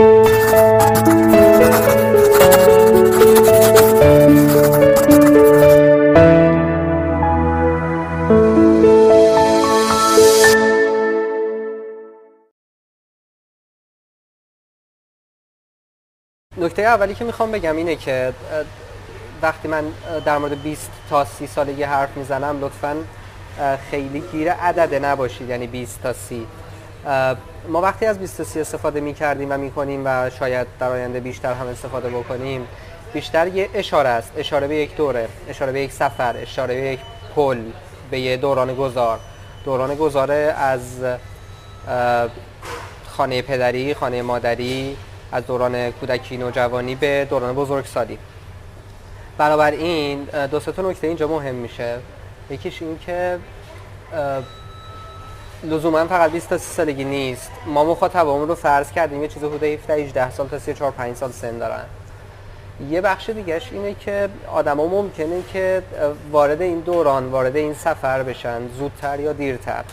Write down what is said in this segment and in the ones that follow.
نکته اولی که می‌خوام بگم اینه که وقتی من در مورد 20 تا 30 سالگی حرف می‌زنم لطفا خیلی گیر عدده نباشید. یعنی 20 تا 30 ما وقتی از 20 تا 30 استفاده می‌کردیم و می‌کنیم و شاید در آینده بیشتر هم استفاده بکنیم بیشتر یه اشاره است. اشاره به یک دوره اشاره به یک سفر اشاره به یک پل به یه دوران گذار. دوران گذاره از خانه پدری خانه مادری از دوران کودکی نوجوانی به دوران بزرگسالی. بنابراین دو سه تا نکته اینجا مهم میشه. یکیش این که لزوما فقط 20 تا 30 سالگی نیست. ما مخاطبمون رو فرض کردیم یه چیز حدود 17 18 سال تا 34 5 سال سن دارن. یه بخش دیگهش اینه که آدما ممکنه که وارد این دوران وارد این سفر بشن زودتر یا دیرتر.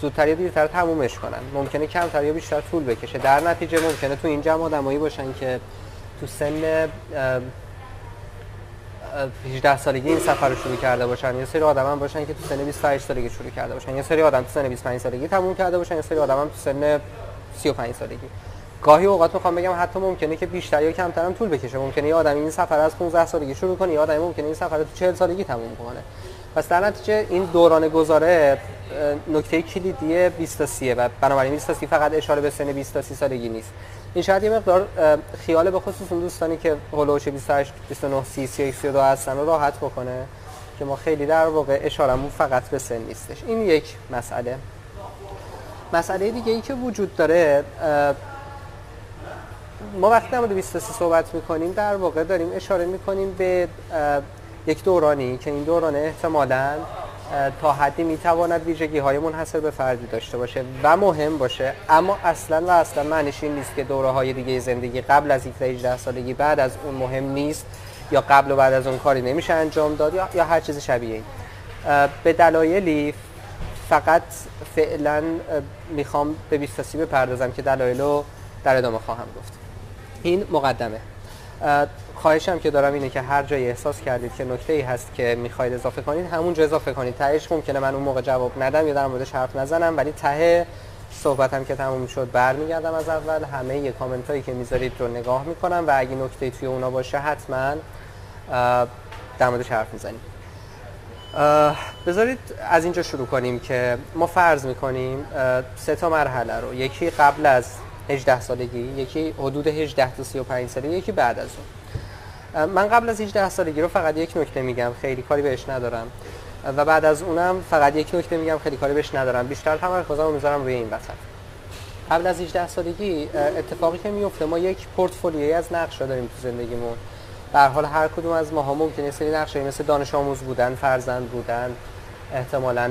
زودتر یا دیرتر تمومش کنن. ممکنه کمتر یا بیشتر طول بکشه. در نتیجه ممکنه تو این جمع آدمایی باشن که تو سن 18 سالگی این سفر رو شروع کرده باشن. یه سری آدم هم باشن که تو سن 28 سالگی شروع کرده باشن. یه سری آدم تو سن 25 سالگی تموم کرده باشن. یه سری آدم هم تو سن 35 سالگی. گاهی اوقات می‌خوام بگم حتی ممکنه که بیشتر یا کمتر هم طول بکشه. ممکنه یه آدم این سفر از 15 سالگی شروع کنه یه آدم ممکنه این سفر رو تو 40 سالگی تموم کنه. پس در نتیجه این دوران گذاره نکته کلیدی 20 تا 30 و بنابراین 20 تا 30 فقط اشاره به سن 20 تا 30 سالگی نیست. این شاید یه مقدار خیال به خصوص اون دوستانی که هولوش 28 29 30 31 32 هستن رو راحت بکنه که ما خیلی در واقع اشارمون فقط به سن نیستش. این یک مسئله. مسئله دیگه ای که وجود داره ما وقتی در مورد 20 صحبت می‌کنیم در واقع داریم اشاره می‌کنیم به یک دورانی که این دوران احتمالاً تا حدی می‌تواند ویژگی های منحصر به فردی داشته باشه و مهم باشه. اما اصلا و اصلا معنیش این نیست که دوره های دیگه زندگی قبل از 18 سالگی بعد از اون مهم نیست یا قبل و بعد از اون کاری نمیشه انجام داد یا, یا هر چیز شبیه این به دلایلی فقط فعلا می‌خوام به 20 بپردازم که دلایل رو در ادامه خواهم گفت. این مقدمه. خواهشم که دارم اینه که هر جایی احساس کردید که نکته ای هست که می‌خواید اضافه کنید همون اضافه کنید. تهش ممکنه من اون موقع جواب ندم یا در موردش حرف نزنم ولی ته صحبتم که تموم شد برمیگردم از اول. همه یه کامنت هایی که می‌ذارید رو نگاه می‌کنم و اگه نکته توی اونا باشه حتما در موردش حرف می‌زنیم. بذارید از اینجا شروع کنیم که ما فرض می‌کنیم سه تا مرحله رو. یکی قبل از 18 سالگی یکی حدود 18 تا 35 سالگی یکی بعد از اون. من قبل از 18 سالگی رو فقط یک نکته میگم خیلی کاری بهش ندارم. و بعد از اونم فقط یک نکته میگم خیلی کاری بهش ندارم. بیشتر تمرکزم رو می‌ذارم روی این وسط. قبل از 18 سالگی اتفاقی که میفته ما یک پورتفولیوی از نقشا داریم تو زندگیمون. به حال هر کدوم از ماها ممکنه سری نقشایی مثل دانش آموز بودن فرزند بودن احتمالاً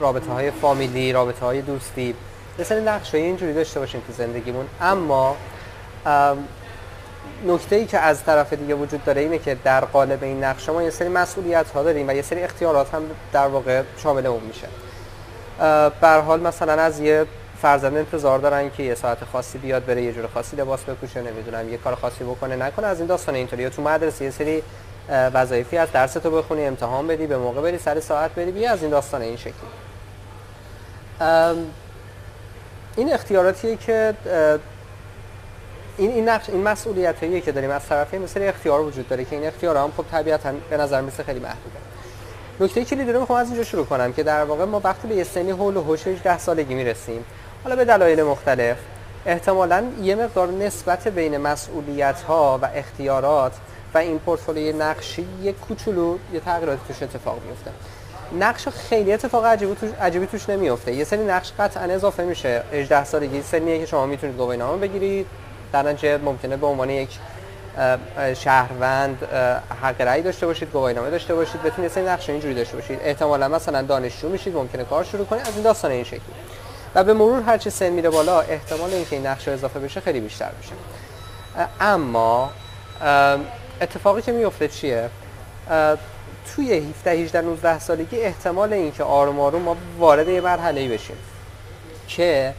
رابطه های فامیلی رابطه های دوستی یه سری نقشه اینجوری داشته باشیم تو زندگیمون اما نکته ای که از طرف دیگه وجود داره اینه که در قالب این نقشه ما یه سری مسئولیت ها داریم و یه سری اختیارات هم در واقع شامل اون میشه. بر حال مثلا از یه فرزند انتظار دارن که یه ساعت خاصی بیاد بره یه جور خاصی لباس بپوشه نمی‌دونم یه کار خاصی بکنه نکنه از این داستان اینطوری تو مدرسه یه سری وظایفی از درس تو بخونی امتحان بدی به موقع بری سر ساعت بری بیا از این داستان این شکلی. این اختیاراتیه که این این نقش این مسئولیتیه که داریم از طرف مثل اختیار وجود داره که این اختیار هم خب طبیعتا به نظر مثل خیلی محدوده. نکته کلیدی رو می‌خوام از اینجا شروع کنم که در واقع ما وقتی به یه سنی هول و هوش 18 سالگی می‌رسیم حالا به دلایل مختلف احتمالا یه مقدار نسبت بین مسئولیت ها و اختیارات و این پورتفولیوی نقشی یه کوچولو یه تغییراتی توش اتفاق میفته نقش خیلی اتفاق عجیبی توش عجیبی توش نمیفته یه سری نقش قطعا اضافه میشه. 18 سالگی سنیه که شما می‌تونید گواهینامه بگیرید. در نتیجه ممکنه به عنوان یک شهروند حق رأی داشته باشید گواهینامه داشته باشید بتونید سری نقش اینجوری داشته باشید. احتمالا مثلا دانشجو میشید ممکنه کار شروع کنید از این داستان این شکلی. و به مرور هر چه سن میره بالا احتمال اینکه این نقش اضافه بشه خیلی بیشتر میشه. اما اتفاقی که میفته چیه؟ توی 17 18 19 سالگی احتمال اینکه آروم آروم ما وارد یه مرحله بشیم. که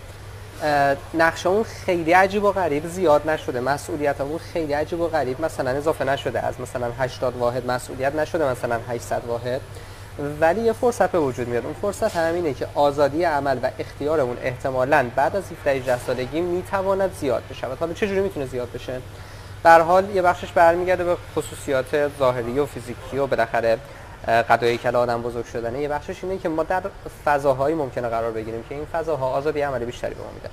نقشه اون خیلی عجیب و غریب زیاد نشده. مسئولیت اون خیلی عجیب و غریب. مثلا اضافه نشده از مثلا 80 واحد مسئولیت نشده مثلا 800 واحد. ولی یه فرصت به وجود میاد. اون فرصت همینه که آزادی عمل و اختیار اون احتمالاً بعد از 17 سالگی می‌تواند زیاد بشه. حالا چجوری می‌تونه زیاد بشه؟ به حال یه بخشش برمیگرده به خصوصیات ظاهری و فیزیکی و بالاخره قضایی که آدم بزرگ شدنه. یه بخشش اینه که ما در فضاهایی ممکنه قرار بگیریم که این فضاها آزادی عملی بیشتری به ما میده.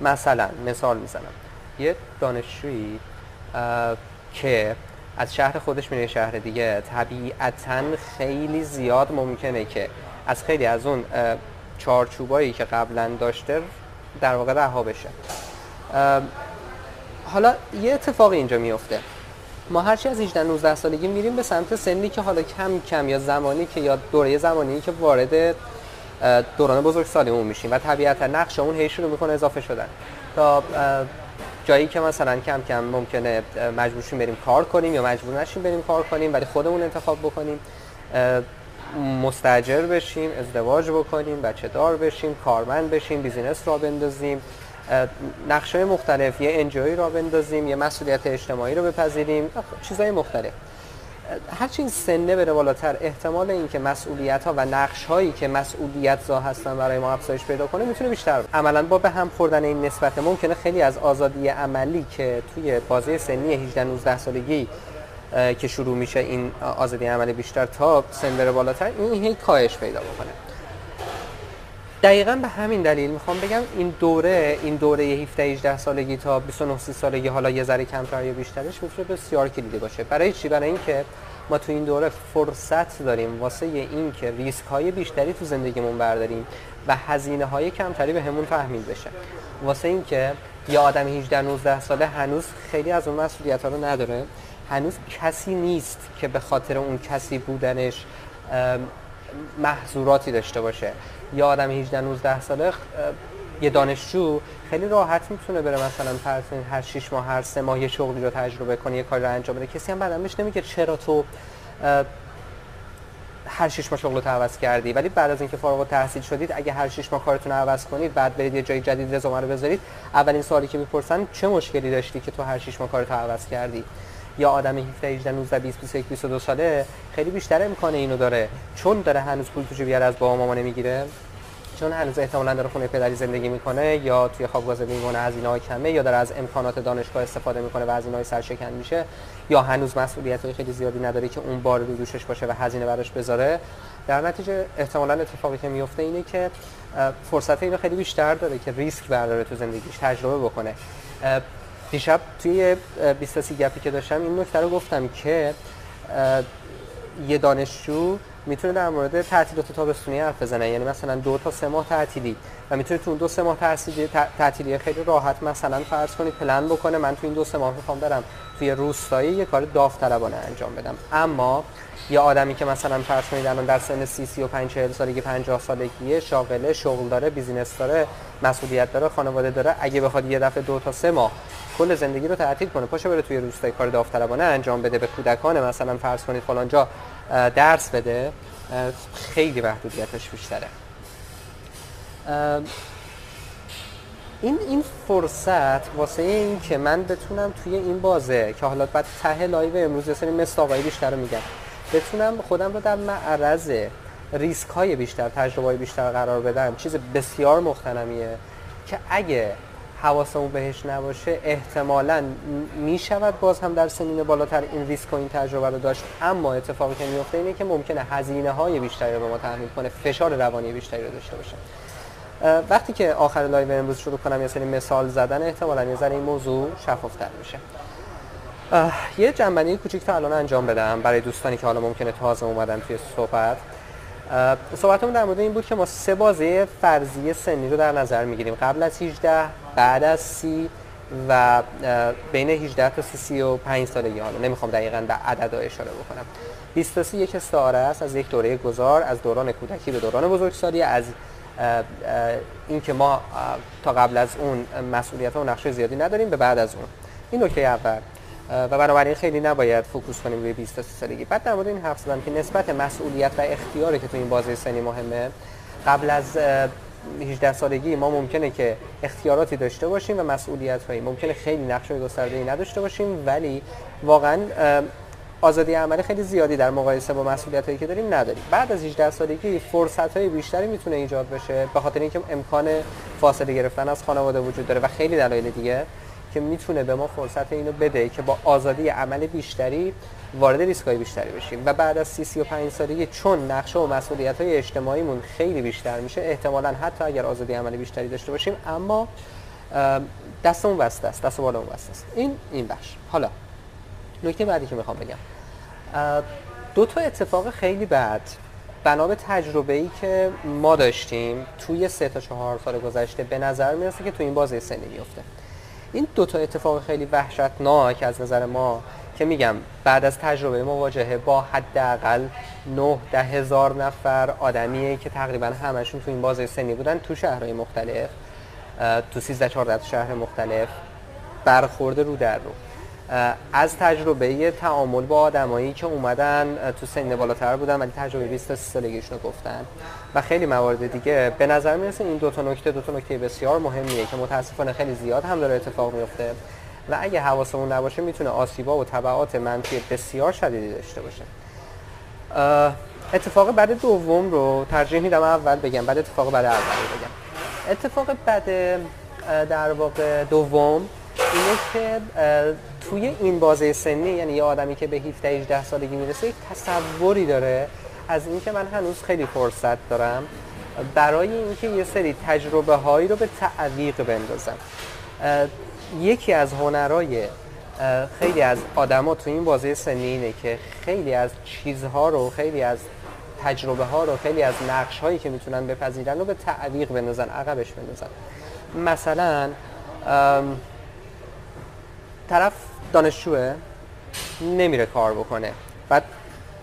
مثلا مثال می‌زنم. یه دانشجویی که از شهر خودش میره شهر دیگه طبیعتا خیلی زیاد ممکنه که از خیلی از اون چارچوبایی که قبلا داشته در واقع رها بشه. حالا یه اتفاقی اینجا میفته ما هرچی از 18 19 سالگی میریم به سمت سنی که حالا کم کم یا زمانی که یا دوره زمانی که وارد دوران بزرگسالیمون میشیم و طبیعتا نقش اون هی شروع می‌کنه اضافه شدن. تا جایی که مثلا کم کم ممکنه مجبور شیم بریم کار کنیم یا مجبور نشیم بریم کار کنیم ولی خودمون انتخاب بکنیم مستجر بشیم ازدواج بکنیم بچه دار بشیم کارمند بشیم بیزینس را بندازیم. نقشه مختلف یه انجوی را بندازیم یه مسئولیت اجتماعی رو بپذیریم چیزهای مختلف. هرچی این سنه بره بالاتر احتمال اینکه مسئولیت ها و نقش هایی که مسئولیت زا هستن برای ما افزایش پیدا کنه می‌تونه بیشتر عملا با به هم خوردن این نسبت ممکنه خیلی از آزادی عملی که توی بازه سنی 18 19 سالگی که شروع میشه این آزادی عملی بیشتر تا سن بره بالاتر این هی کاهش پیدا بکنه. دقیقا به همین دلیل می‌خوام بگم این دوره این دوره 17 18 سالگی تا 29 30 سالگی حالا یه ذره کمتر یا بیشترش می‌تونه بسیار کلیدی باشه. برای چی؟ برای اینکه ما تو این دوره فرصت داریم واسه این که ریسک های بیشتری تو زندگیمون برداریم و هزینه های کمتری به همون تحمیل بشه. واسه اینکه یه آدم 18 19 ساله هنوز خیلی از اون مسئولیت ها رو نداره. هنوز کسی نیست که به خاطر اون کسی بودنش محظوراتی داشته باشه. یا آدم 18 19 ساله یه دانشجو خیلی راحت می‌تونه بره مثلا هر 6 ماه هر 3 ماه یه شغلی رو تجربه کنه یه کاری رو انجام بده. کسی هم بعدم بهش نمیگه چرا تو هر 6 ماه شغل عوض کردی. ولی بعد از اینکه فارغ التحصیل شدید اگه هر 6 ماه کارتون رو عوض کنید بعد برید یه جای جدید رزومه رو بذارید اولین سوالی که می‌پرسن چه مشکلی داشتی که تو هر 6 ماه کارتو عوض کردی؟ یا آدم 17 18 19 20 21 22 ساله خیلی بیشتر امکان اینو داره. چون داره هنوز پول تو بیاره از بابا ماما نمی‌گیره چون هنوز احتمالاً داره خونه پدری زندگی می‌کنه یا توی خوابگاه زندگی می‌کنه از اینها کمه یا داره از امکانات دانشگاه استفاده می‌کنه و از اینها سرشکن میشه یا هنوز مسئولیت خیلی زیادی نداره که اون بار رو دوشش باشه و هزینه براش بذاره. در نتیجه احتمالاً اتفاقی که میفته اینه که فرصت اینو خیلی بیشتر داره که ریسک برداره تو زندگیش تجربه بکنه. دیشب توی 20 گپی که داشتم این نکته رو گفتم که یه دانشجو می‌تونه در مورد تعطیلات تابستونی حرف بزنه. یعنی مثلا دو تا سه ماه تعطیلی و می‌تونه تو اون دو سه ماه تعطیلی خیلی راحت مثلا فرض کنید پلن بکنه. من تو این دو سه ماه می‌خوام برم توی روستایی یه کار داوطلبانه انجام بدم. اما یه آدمی که مثلا فرض کنید الان در سن 30 35 40 سالگی 50 سالگیه شاغله شغل داره business داره مسئولیت داره خانواده داره اگه بخواد یه دفعه دو تا سه ماه کل زندگی رو تعطیل کنه. پاشه بره توی روستای کار داوطلبانه انجام بده به کودکان مثلا فرض کنید فلان جا درس بده. خیلی محدودیتش بیشتره. این این فرصت واسه این که من بتونم توی این بازه که حالا بعد ته live امروز یه سری مثل بیشتر رو میگم بتونم خودم رو در معرض ریسک های بیشتر تجربه های بیشتر قرار بدم. چیز بسیار مغتنمیه که اگه حواسمون بهش نباشه احتمالا می‌شود باز هم در سنین بالاتر این ریسک و این تجربه رو داشت. اما اتفاقی که میفته اینه که ممکنه هزینه های بیشتری رو به ما تحمیل کنه فشار روانی بیشتری رو داشته باشه. وقتی که آخر live امروز شروع کنم یه سری مثال زدن احتمالا یه ذره این موضوع شفافتر میشه. یه جمع‌بندی کوچیک تا الان انجام بدم برای دوستانی که حالا ممکنه تازه اومدن توی صحبت. صحبتمون در مورد این بود که ما سه بازه فرضی سنی رو در نظر می‌گیریم. قبل از 18 بعد از 30 و بین 18 تا 35 سالگی. حالا نمی‌خوام دقیقا به عدد اشاره بکنم. 20 تا 30 یک استعاره است از یک دوره گذار از دوران کودکی به دوران بزرگسالی از اینکه ما تا قبل از اون مسئولیت و نقشه زیادی نداریم به بعد از اون. این نکته اول. و بنابراین خیلی نباید فوکوس کنیم روی 20 تا 30 سالگی. بعد در مورد این حرف زدم که نسبت مسئولیت و اختیاری که تو این بازه سنی مهمه قبل از 18 سالگی ما ممکنه که اختیاراتی داشته باشیم و مسئولیت هایی ممکنه خیلی نقش گسترده ای نداشته باشیم ولی واقعا آزادی عملی خیلی زیادی در مقایسه با مسئولیت هایی که داریم نداریم. بعد از 18 سالگی فرصت های بیشتری می‌تونه ایجاد بشه به خاطر اینکه امکان فاصله گرفتن از خانواده وجود داره و خیلی دلایل دیگه. که می‌تونه به ما فرصت اینو بده که با آزادی عمل بیشتری وارد ریسک بیشتری بشیم. و بعد از 30 35 سالگی چون نقشه و مسئولیت های اجتماعیمون خیلی بیشتر میشه احتمالا حتی اگر آزادی عمل بیشتری داشته باشیم اما دستمون بسته است دست بالامون بسته است. این این بخش. حالا نکته بعدی که می‌خوام بگم. دو تا اتفاق خیلی بد بنا به تجربه ای که ما داشتیم توی سه تا چهار سال گذشته به نظر می‌رسه که تو این بازه سنی میفته این دو تا اتفاق خیلی وحشتناک از نظر ما که میگم بعد از تجربه مواجهه با حداقل 9 ده هزار نفر آدمیه که تقریبا همشون تو این بازه سنی بودن تو شهرهای مختلف تو 13 14 شهر مختلف برخورده رو در رو. از تجربه تعامل با آدمایی که اومدن تو سن بالاتر بودن ولی تجربه 20 تا 30 سالگیشون گفتن. و خیلی موارد دیگه. به نظر می‌رسه این دو تا نکته دو تا نکته بسیار مهمیه که متاسفانه خیلی زیاد هم داره اتفاق میفته و اگه حواسمون نباشه می‌تونه آسیبا و تبعات منفی بسیار شدیدی داشته باشه. اتفاق بعد دوم رو ترجیح میدم اول بگم. بعد اتفاق بعد اول بگم. اتفاق بعد در واقع دوم اینه که توی این بازه سنی یعنی یه آدمی که به 17 18 سالگی می‌رسه یک تصوری داره. از اینکه من هنوز خیلی فرصت دارم برای اینکه یه سری تجربه هایی رو به تعویق بندازم. یکی از هنرهای خیلی از آدما تو این بازه سنی اینه که خیلی از چیزها رو خیلی از تجربه ها رو خیلی از نقش هایی که می‌تونن بپذیرن رو به تعویق بندازن عقبش بندازن. مثلا طرف دانشجوه نمیره کار بکنه. بعد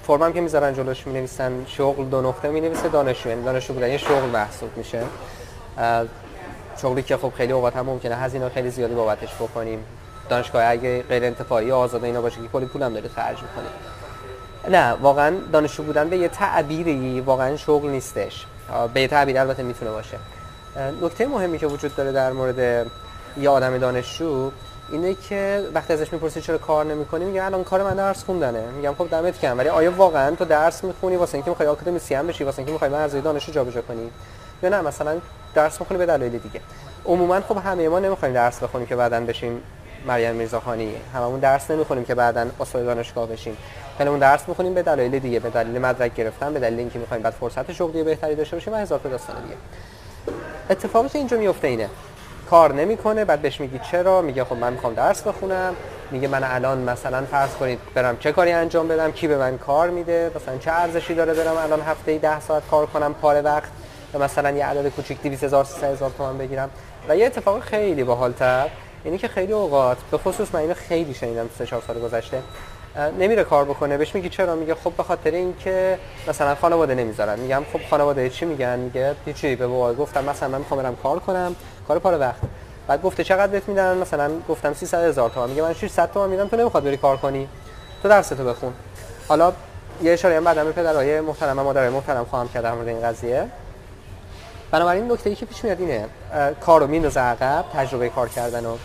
فرمم که می‌ذارن جلوش می نویسن شغل دو نقطه می نویسه دانشجو یعنی دانشجو بودن یه شغل محسوب میشه. شغلی که خب خیلی اوقات هم ممکنه هزینه خیلی زیادی بابتش بکنیم. دانشگاه اگه غیر انتفاعی آزاد اینا باشه که کلی پولم داره خرج می‌کنه. نه واقعا دانشجو بودن به یه تعبیری واقعا شغل نیستش. به یه تعبیر البته می‌تونه باشه. نکته مهمی که وجود داره در مورد یه آدم دانشجو اینه که وقتی ازش می‌پرسی چرا کار نمی‌کنی میگه الان کار من درس خوندنه. میگم خب دمت گرم ولی آیا واقعا تو درس می‌خونی واسه اینکه می‌خوای آکادمی هم بشی واسه اینکه می‌خوای ارزی دانشجو جابجا کنی؟ یا نه مثلا درس می‌خونی به دلایل دیگه. عموما خب همه ما نمی‌خوایم درس بخونیم که بعدن بشیم مریم میرزاخانی. هممون درس نمی‌خونیم که بعدن استاد دانشگاه بشیم. خیلیمون درس می‌خونیم به دلایل دیگه به دلیل مدرک گرفتن به دلیل اینکه می‌خوایم بعد فرصت شغلی بهتری داشته باشیم و هزار تا داستان دیگه. اتفاقی که اینجا میفته اینه. کار نمی‌کنه بعد بهش میگی چرا؟ میگه خب من می‌خوام درس بخونم. میگه من الان مثلا فرض کنید برم چه کاری انجام بدم؟ کی به من کار میده؟ مثلا چه ارزشی داره برم الان هفته ای 10 ساعت کار کنم پاره وقت؟ و مثلا یه عدد کوچیک 2000 3000 تومان بگیرم؟ و یه اتفاق خیلی باحالتر اینی که خیلی اوقات به خصوص من اینو خیلی شنیدم 3 4 سال گذشته نمیره کار بکنه. بهش میگی چرا؟ میگه خب به خاطر اینکه مثلا خانواده نمی‌ذارن. میگم خب خانواده چی میگن؟ میگه هیچی به بابا گفتم. مثلا من می‌خوام برم کار کنم. کار پاره وقت. بعد گفته چقدر بهت میدن؟ مثلا گفتم 300 هزار تومان. میگه من 600 تومان میدم. تو نمی‌خواد بری کار کنی. تو درس تو بخون. حالا یه اشاره هم بعدم به پدرای محترم و مادرای محترم خواهم کرد در مورد این قضیه. بنابراین نکته ای که پیش میاد اینه کارو میندازه عقب تجربه کار کردن و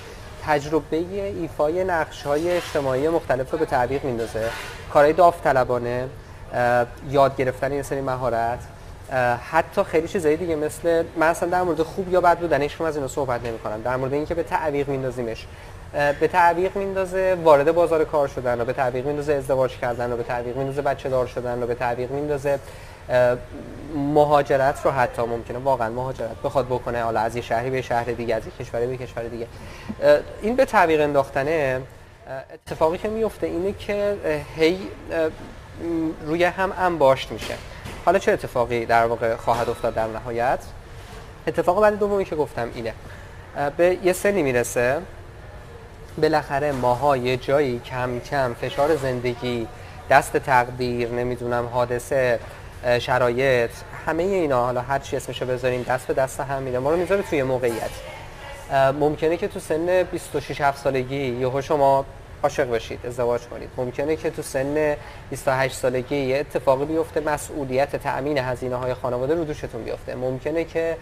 تجربه ایفای نقش های اجتماعی مختلف رو به تعویق میندازه. کارهای داوطلبانه یاد گرفتن این سری مهارت حتی خیلی چیزایی دیگه مثل من اصلا در مورد خوب یا بد بودن هیچ از اینو صحبت نمی کنم در مورد اینکه به تعویق میندازیمش. به تعویق میندازه وارد بازار کار شدن و به تعویق میندازه ازدواج کردن و به تعویق میندازه بچه دار شدن و به تعویق میندازه مهاجرت رو حتی ممکنه واقعا مهاجرت بخواد بکنه حالا از یه شهری به شهر دیگه از یه کشوری به کشور دیگه. این به تعویق انداختنه. اتفاقی که میفته اینه که هی روی هم انباشت میشه. حالا چه اتفاقی در واقع خواهد افتاد در نهایت؟ اتفاق بعد دومی که گفتم اینه. به یه سنی می‌رسه. بالاخره ماها یه جایی کم کم فشار زندگی دست تقدیر نمی‌دونم حادثه شرایط همه اینا. حالا هر چی اسمشو بذاریم دست به دست هم میده ما رو می‌ذاره توی موقعیت. ممکنه که تو سن 26 7 سالگی یهو شما عاشق بشید ازدواج کنید. ممکنه که تو سن 28 سالگی یه اتفاقی بیفته مسئولیت تأمین هزینه های خانواده رو دوشتون بیفته. ممکنه که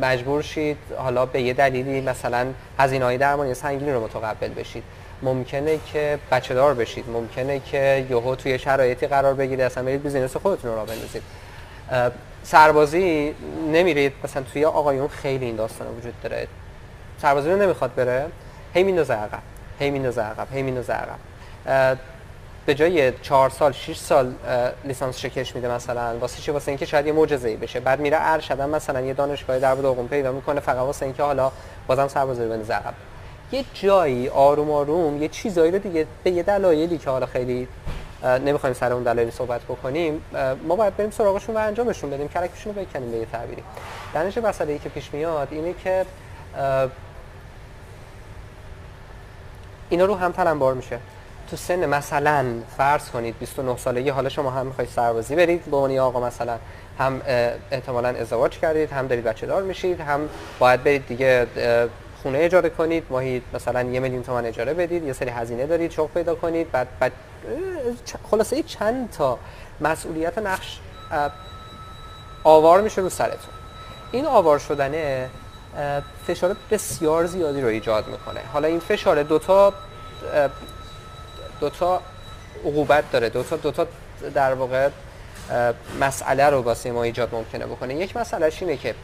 مجبور شید حالا به یه دلیلی مثلا هزینه های درمانی سنگینی رو متقبل بشید. ممکنه که بچه دار بشید ممکنه که یهو توی شرایطی قرار بگیرید اصلا برید بیزینس خودتون رو بندازید. سربازی نمیرید مثلا توی آقایون خیلی این داستان وجود داره. سربازی رو نمی‌خواد بره هی میندازه عقب هی میندازه عقب هی میندازه عقب. به جای چهار سال 6 سال لیسانس شکش میده مثلا واسه چی؟ واسه اینکه شاید یه معجزه ای بشه. بعد میره ارشد مثلا یه دانشگاه در داغون پیدا می‌کنه فقط واسه اینکه حالا بازم سربازی رو بندازه عقب. یه جایی آروم آروم یه چیزایی رو دیگه به یه دلایلی که حالا خیلی نمی‌خوایم سر اون دلایلی صحبت بکنیم ما باید بریم سراغشون و انجامشون بدیم کلکشون رو بکنیم به یه تعبیری. دانش مسئله ای که پیش میاد اینه که اینا رو هم تلمبار میشه. تو سن مثلا فرض کنید 29 سالگی حالا شما هم می‌خواید سربازی برید به عنوان آقا مثلا هم احتمالا ازدواج کردید هم دارید بچه دار میشید هم باید برید دیگه خونه اجاره کنید ماهی مثلا یه میلیون تومن اجاره بدید یه سری هزینه دارید شغل پیدا کنید بعد, بعد خلاصه چند تا مسئولیت نقش آوار میشه رو سرتون. این آوار شدنه فشار بسیار زیادی رو ایجاد می‌کنه. حالا این فشار دوتا دوتا عقوبت داره. دوتا دوتا در واقع مسئله رو واسه ما ایجاد ممکنه بکنه. یک مسئله اینه که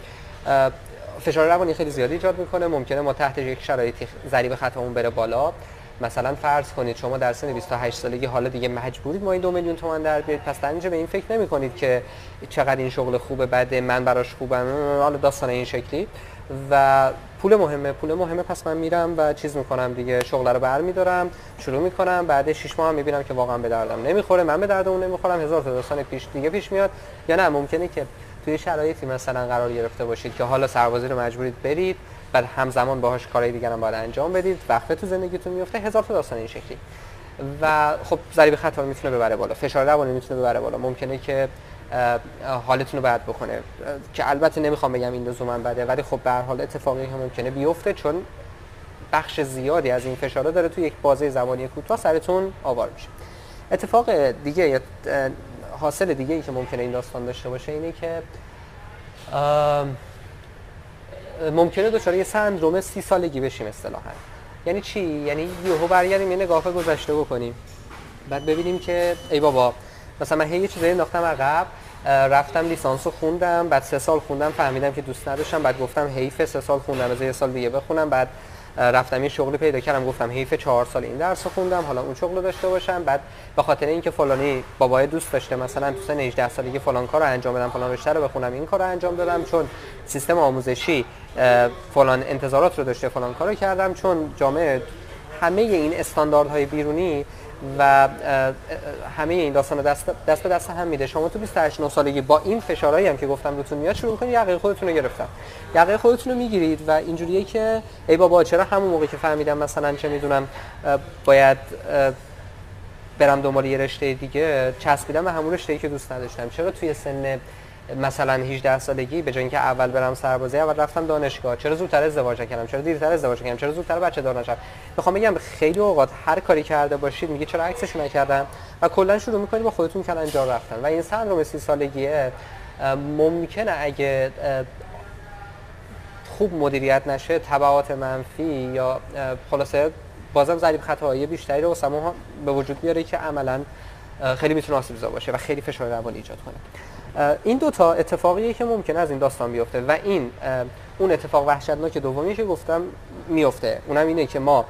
فشار روانی خیلی زیادی ایجاد می‌کنه. ممکنه ما تحت یک شرایطی ضریب خطامون بره بالا. مثلا فرض کنید شما در سن 28 سالگی حالا دیگه مجبورید ما این دو میلیون تومان در بیارید. پس در اینجا به این فکر نمی کنید که چقدر این شغل خوبه بده من براش خوبم حالا داستان این شکلی. و پول مهمه پول مهمه. پس من میرم و چیز می‌کنم دیگه شغل رو برمیدارم شروع می‌کنم. بعد 6 ماه می‌بینم که واقعا به دردم نمی‌خوره. من به درد اون نمی‌خورم. هزار تا داستان پیش دیگه پیش میاد. یا نه ممکنه که توی شرایطی مثلا قرار گرفته باشید که حالا سربازی رو مجبورید برید بعد همزمان باهاش کارهای دیگر هم باید انجام بدید وقفه تو زندگیتون میفته هزار تا داستان این شکلی. و خب ضریب خطا می‌تونه ببره بالا فشار روانی می‌تونه ببره بالا. ممکنه که حالتون رو بد بکنه. که البته نمی‌خوام بگم این لزوما بده ولی خب به هر حال اتفاقی هم ممکنه بیفته چون بخش زیادی از این فشارا داره تو یک بازه زمانی کوتاه سرتون آوار میشه. اتفاق دیگه حاصل دیگه ای که ممکنه این داستان داشته باشه اینه که ممکنه دچار یه سندروم سی سالگی بشیم اصطلاحا. یعنی چی؟ یعنی یهو برگردیم یه نگاه گذشته بکنیم. بعد ببینیم که ای بابا مثلا من هی یه چیزایی انداختم عقب رفتم لیسانس رو خوندم بعد سه سال خوندم فهمیدم که دوست نداشتم بعد گفتم حیف سه سال خوندم از یه سال دیگه بخونم بعد رفتم یه شغلی پیدا کردم گفتم حیف چهار سال این درس خوندم حالا اون شغل رو داشته باشم. بعد به خاطر اینکه فلانی بابای دوست داشته مثلا تو سن 18 سالگی فلان کار انجام بدم فلان رشته رو بخونم این کار انجام دادم. چون سیستم آموزشی فلان انتظارات رو داشته فلان کار رو کردم. چون جامعه همه این استانداردهای بیرونی و همه این داستان دست دست به دست هم میده. شما تو 28 سالگی با این فشارهایی هم که گفتم روتون میاد شروع کنید یقه خودتون رو گرفتن. یقه خودتون رو می‌گیرید و اینجوریه که ای بابا چرا همون موقع که فهمیدم مثلا چه می‌دونم باید برم دنبال یه رشته دیگه چسبیدم به همون رشته‌ای که دوست نداشتم. چرا توی سن مثلا 18 سالگی به جای اینکه اول برم سربازی اول رفتم دانشگاه. چرا زودتر ازدواج کردم چرا دیرتر ازدواج کردم چرا زودتر بچه دار نشدم می‌خوام بگم خیلی اوقات هر کاری کرده باشید میگه چرا عکسش نکردم؟ و کلا شروع می‌کنید با خودتون کلا انجام رفتن. و این سندروم 30 سالگیه ممکنه اگه خوب مدیریت نشه تبعات منفی یا خلاصه بازم ضریب خطاهای بیشتری رو به وجود بیاره که عملا خیلی می‌تونه آسیب‌زا باشه و خیلی فشار روانی ایجاد کنه. این دوتا اتفاقیه که ممکنه از این داستان بیفته و این اون اتفاق وحشتناک دومی که گفتم میفته. اونم اینه که ما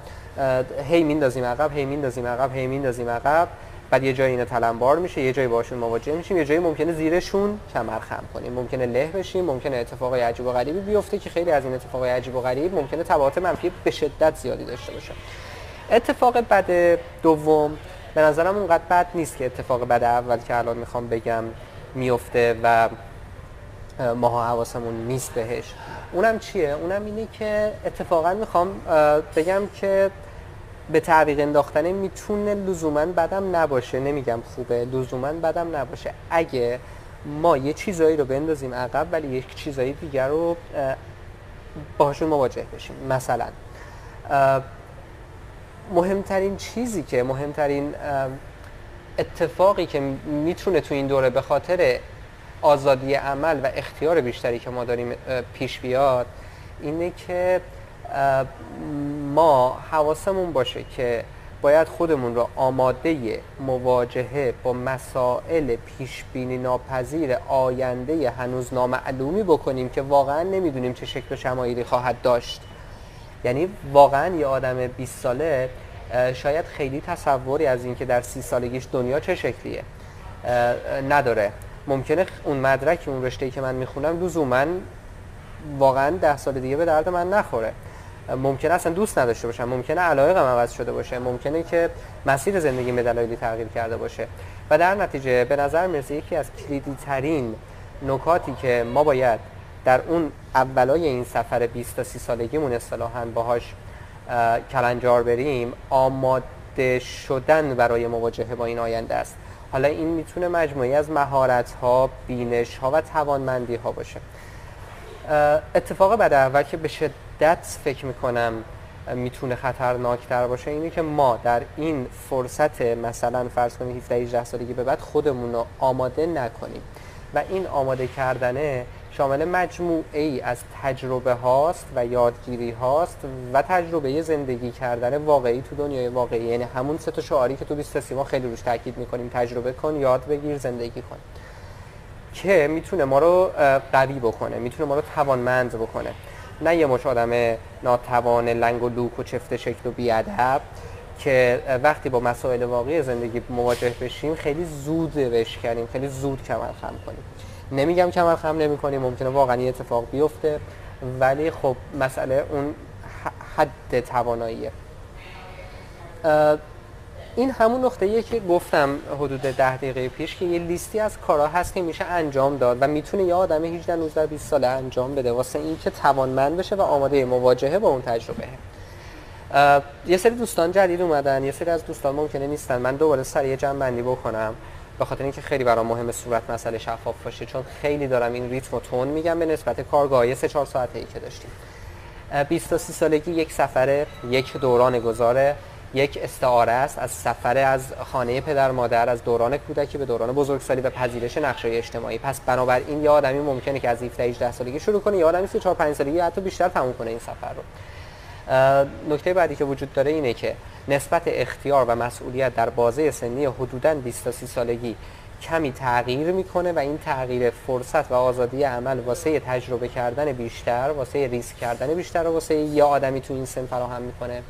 هی میندازیم عقب هی میندازیم عقب هی میندازیم عقب بعد یه جایی اینا تلمبار میشه یه جایی باشون مواجه میشیم یه جایی ممکنه زیرشون کمر خم کنیم. ممکنه له بشیم ممکنه اتفاقای عجیب و غریبی بیفته که خیلی از این اتفاقای عجیب و غریب ممکنه تبعات منفی به شدت زیادی داشته باشه. اتفاق بد دوم به نظرم اونقدر بد نیست که اتفاق بد اول که الان می‌خوام بگم میفته و ماها حواسمون نیست بهش. اونم چیه؟ اونم اینه که اتفاقا می‌خوام بگم که به تعویق انداختن می‌تونه لزوما بدم نباشه. نمیگم خوبه لزوما بدم نباشه. اگه ما یه چیزایی رو بندازیم عقب ولی یک چیزایی دیگر رو باهاشون مواجه بشیم. مثلا مهمترین چیزی که مهمترین اتفاقی که می‌تونه تو این دوره به خاطر آزادی عمل و اختیار بیشتری که ما داریم پیش بیاد اینه که ما حواسمون باشه که باید خودمون رو آماده مواجهه با مسائل پیش بینی ناپذیر آینده هنوز نامعلومی بکنیم که واقعا نمی‌دونیم چه شکل و شمایلی خواهد داشت. یعنی واقعا یه آدم 20 ساله شاید خیلی تصوری از اینکه در سی سالگیش دنیا چه شکلیه. نداره. ممکنه اون مدرک اون رشته که من می‌خونم لزوما واقعا ده سال دیگه به درد من نخوره. ممکنه اصلا دوست نداشته باشم. ممکنه علایقم عوض شده باشه. ممکنه که مسیر زندگی به دلایلی تغییر کرده باشه. و در نتیجه به نظر می‌رسه یکی از کلیدی ترین نکاتی که ما باید در اون اولای این سفر 20 تا 30 سالگیمون اصطلاحا باهاش کلنجار بریم آماده شدن برای مواجهه با این آینده است. حالا این می‌تونه مجموعی از مهارت ها بینش ها و توانمندی ها باشه اتفاق بعد اول که به شدت فکر می‌کنم می‌تونه خطرناکتر باشه اینه که ما در این فرصت مثلا فرض کنید 17 18 سالگی به بعد خودمون رو آماده نکنیم. و این آماده کردنه شامل مجموعه ای از تجربه هاست و یادگیری هاست و تجربه زندگی کردن واقعی تو دنیای واقعی. یعنی همون سه تا شعاری که تو 20 ما خیلی روش تاکید می‌کنیم. تجربه کن یاد بگیر زندگی کن. که می‌تونه ما رو قوی بکنه می‌تونه ما رو توانمند بکنه. نه یه مش آدم ناتوان لنگ و لوک و چفت شکل و بیادب که وقتی با مسائل واقعی زندگی مواجه بشیم خیلی زود بشکنیم خیلی زود کمر خم کنیم. نمیگم کمر خم نمی کنیم ممکنه واقعا یه اتفاق بیفته ولی خب مسئله اون حد تواناییه. این همون نقطه که گفتم حدود ده دقیقه پیش که یه لیستی از کارها هست که میشه انجام داد و می‌تونه یه آدم 18 19 20 ساله انجام بده واسه اینکه توانمند بشه و آماده مواجهه با اون تجربه. یه سری دوستان جدید اومدن یه سری از دوستان ممکنه نیستن. من دوباره سریع جمع بندی بکنم. به خاطر اینکه خیلی برام مهم صورت مسئله شفاف باشه چون خیلی دارم این ریتم و تون میگم به نسبت کارگاه 3 4 ساعته ای که داشتیم. 20 تا 30 سالگی یک سفره یک دوران گذاره یک استعاره است. از سفر از خانه پدر مادر از دوران کودکی به دوران بزرگسالی و پذیرش نقشه اجتماعی. پس بنابراین یه آدمی ممکنه که از 17 18 سالگی شروع کنه یا آدمی 3 4 5 سالگی حتی بیشتر تموم کنه این سفر رو. نکته بعدی که وجود داره اینه که نسبت اختیار و مسئولیت در بازه سنی حدوداً 20 تا 30 سالگی کمی تغییر می‌کنه و این تغییر فرصت و آزادی عمل واسه تجربه کردن بیشتر واسه ریسک کردن بیشتر و واسه یه آدمی تو این سن فراهم می‌کنه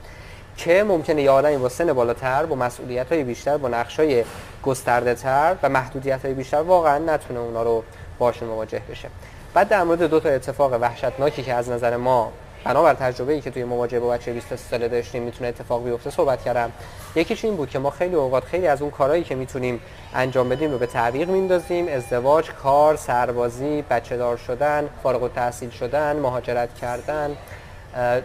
که ممکنه یه آدمی با سن بالاتر با مسئولیت های بیشتر با نقش های گسترده تر و محدودیت های بیشتر واقعا نتونه اونا رو باشون مواجه بشه. بعد در مورد دو تا اتفاق وحشتناکی که از نظر ما بنابر تجربه ای که توی مواجهه با بچه 20 ساله داشتیم می‌تونه اتفاق بیفته صحبت کردم. یکیش این بود که ما خیلی اوقات خیلی از اون کارهایی که می‌تونیم انجام بدیم رو به تعویق میندازیم. ازدواج کار سربازی بچه دار شدن فارغ التحصیل شدن مهاجرت کردن